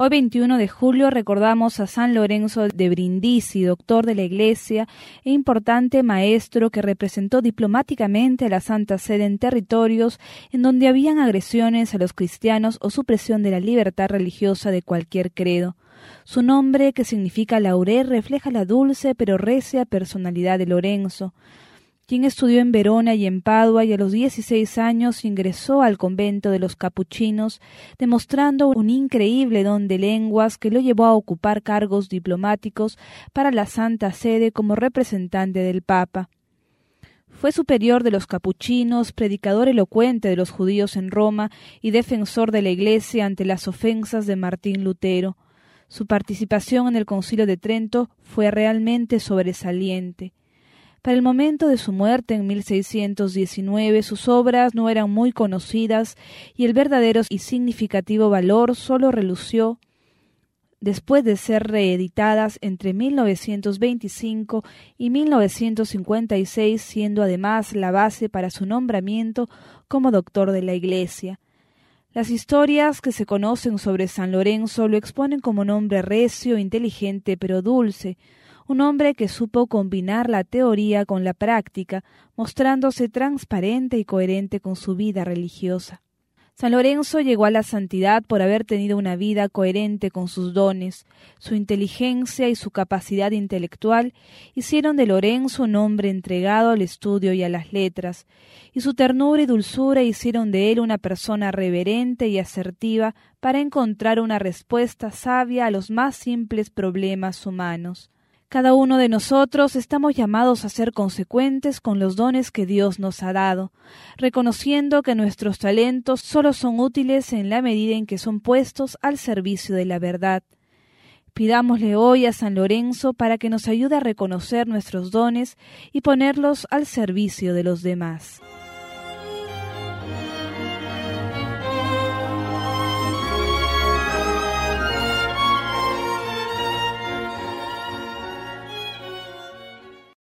Hoy 21 de julio recordamos a San Lorenzo de Brindisi, doctor de la Iglesia e importante maestro que representó diplomáticamente a la Santa Sede en territorios en donde habían agresiones a los cristianos o supresión de la libertad religiosa de cualquier credo. Su nombre, que significa laurel, refleja la dulce pero recia personalidad de Lorenzo quien estudió en Verona y en Padua y a los 16 años ingresó al convento de los capuchinos, demostrando un increíble don de lenguas que lo llevó a ocupar cargos diplomáticos para la Santa Sede como representante del Papa. Fue superior de los capuchinos, predicador elocuente de los judíos en Roma y defensor de la Iglesia ante las ofensas de Martín Lutero. Su participación en el Concilio de Trento fue realmente sobresaliente. Para el momento de su muerte en 1619 sus obras no eran muy conocidas y el verdadero y significativo valor solo relució después de ser reeditadas entre 1925 y 1956, siendo además la base para su nombramiento como doctor de la Iglesia. Las historias que se conocen sobre San Lorenzo lo exponen como un hombre recio, inteligente, pero dulce, un hombre que supo combinar la teoría con la práctica, mostrándose transparente y coherente con su vida religiosa. San Lorenzo llegó a la santidad por haber tenido una vida coherente con sus dones. Su inteligencia y su capacidad intelectual hicieron de Lorenzo un hombre entregado al estudio y a las letras, y su ternura y dulzura hicieron de él una persona reverente y asertiva para encontrar una respuesta sabia a los más simples problemas humanos. Cada uno de nosotros estamos llamados a ser consecuentes con los dones que Dios nos ha dado, reconociendo que nuestros talentos solo son útiles en la medida en que son puestos al servicio de la verdad. Pidámosle hoy a San Lorenzo para que nos ayude a reconocer nuestros dones y ponerlos al servicio de los demás.